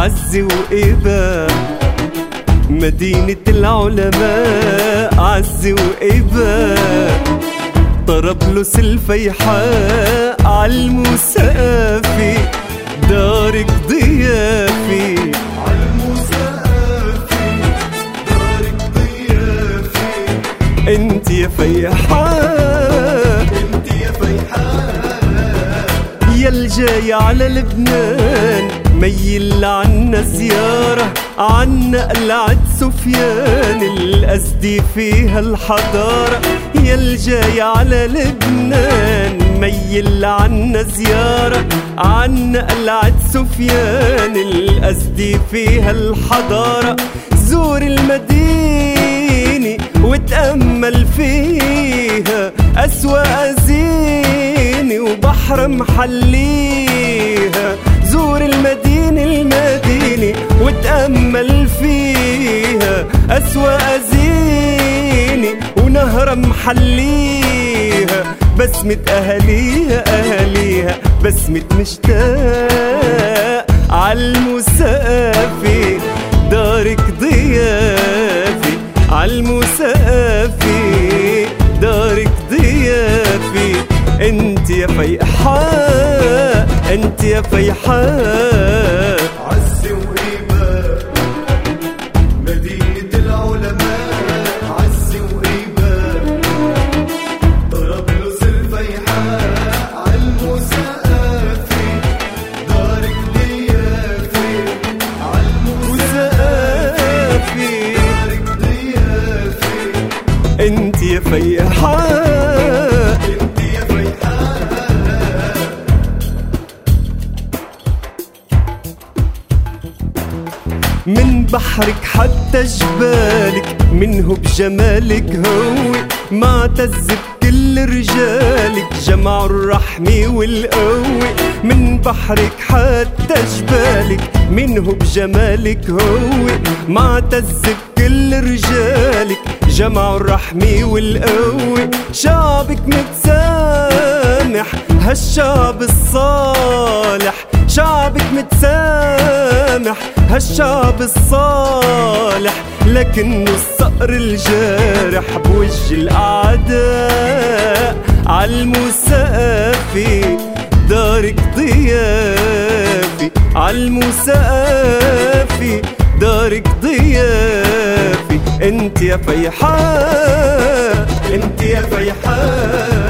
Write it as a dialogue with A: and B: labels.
A: عز وإبا مدينة العلماء عز وإبا طرابلس الفيحاء عالمسافي دارك ضيافي. انت يا فيحاء
B: انت يا فيحاء
A: يا الجاي على لبنان ميل عنا زيارة عنا قلعة سفيان. الأزدي فيها الحضارة يا الجاي على لبنان. ميل عنا زيارة عنا قلعة سفيان. الأزدي فيها الحضارة زور المدينة وتأمل فيها أسوأ زينة. وبحر محليها زور المدينة المدينة وتأمل فيها أسوأ زينة ونهر محليها بسمة أهاليها أهاليها بسمة مشتاق عالمسافي دارك ضيافي عالمسافي دارك ضيافي أنت يا فيحاء. أنت يا فيحاء.
B: عز وإيبا مدينة العلماء. عز وإيبا طرابلس الفيحاء دارك ضيافي دارك ضيافي أنت يا فيحاء.
A: من بحرك حتى جبالك منه بجمالك هو معتز بكل رجالك. جمع الرحمة والقوة من بحرك حتى جبالك منه بجمالك هو معتز بكل رجالك. جمع الرحمة والقوة شعبك متسامح هالشعب الصالح. شعبك متسامح هالشعب الصالح لكنه الصقر الجارح بوجه الأعداء. عالمسافي دارك ضيافي. عالمسافي دارك ضيافي. انت يا فيحاء انت يا فيحاء.